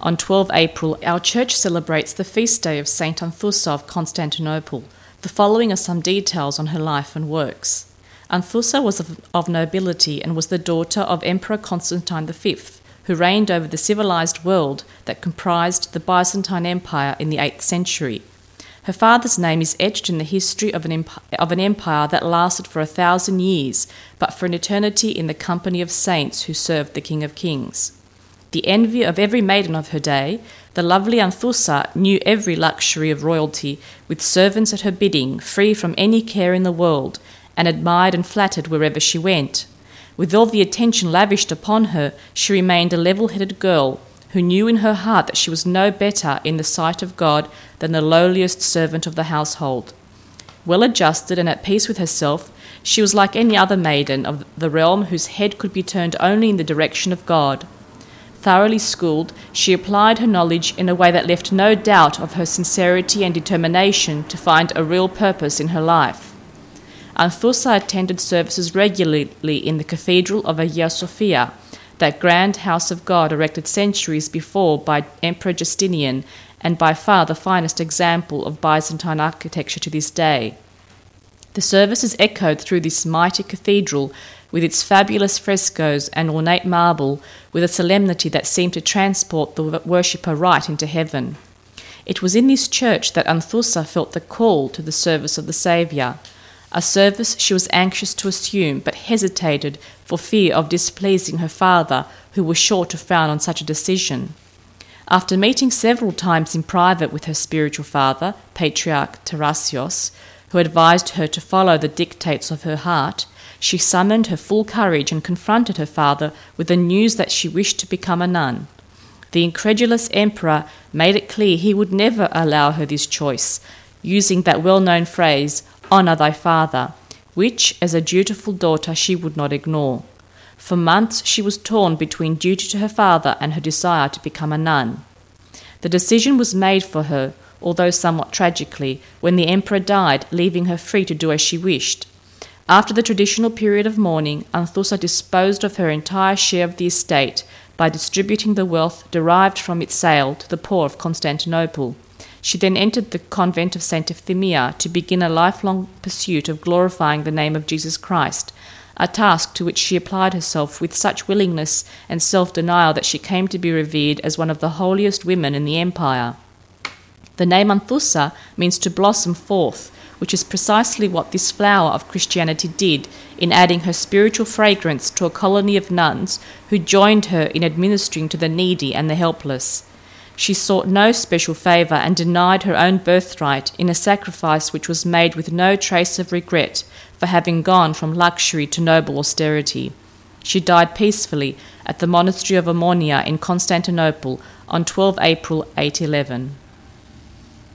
On 12 April, our church celebrates the feast day of Saint Anthusa of Constantinople. The following are some details on her life and works. Anthusa was of, of nobility and was the daughter of Emperor Constantine V, who reigned over the civilized world that comprised the Byzantine Empire in the 8th century. Her father's name is etched in the history of an, of an empire that lasted for a thousand years, but for an eternity in the company of saints who served the King of Kings. The envy of every maiden of her day, the lovely Anthusa knew every luxury of royalty, with servants at her bidding, free from any care in the world, and admired and flattered wherever she went. With all the attention lavished upon her, she remained a level headed girl, who knew in her heart that she was no better in the sight of God than the lowliest servant of the household. Well adjusted and at peace with herself, she was like any other maiden of the realm whose head could be turned only in the direction of God. Thoroughly schooled, she applied her knowledge in a way that left no doubt of her sincerity and determination to find a real purpose in her life. Anthusa attended services regularly in the cathedral of Hagia Sophia, that grand house of God erected centuries before by Emperor Justinian and by far the finest example of Byzantine architecture to this day. The services echoed through this mighty cathedral with its fabulous frescoes and ornate marble with a solemnity that seemed to transport the worshipper right into heaven. It was in this church that Anthusa felt the call to the service of the Saviour a service she was anxious to assume, but hesitated for fear of displeasing her father, who was sure to frown on such a decision. After meeting several times in private with her spiritual father, Patriarch Tarasios, who advised her to follow the dictates of her heart, she summoned her full courage and confronted her father with the news that she wished to become a nun. The incredulous emperor made it clear he would never allow her this choice, using that well known phrase, Honour thy father, which, as a dutiful daughter, she would not ignore. For months she was torn between duty to her father and her desire to become a nun. The decision was made for her, although somewhat tragically, when the emperor died, leaving her free to do as she wished. After the traditional period of mourning, Anthusa disposed of her entire share of the estate by distributing the wealth derived from its sale to the poor of Constantinople. She then entered the convent of St. Euphemia to begin a lifelong pursuit of glorifying the name of Jesus Christ, a task to which she applied herself with such willingness and self denial that she came to be revered as one of the holiest women in the empire. The name Anthusa means to blossom forth, which is precisely what this flower of Christianity did in adding her spiritual fragrance to a colony of nuns who joined her in administering to the needy and the helpless. She sought no special favour and denied her own birthright in a sacrifice which was made with no trace of regret for having gone from luxury to noble austerity. She died peacefully at the monastery of Omonia in Constantinople on 12 April 811.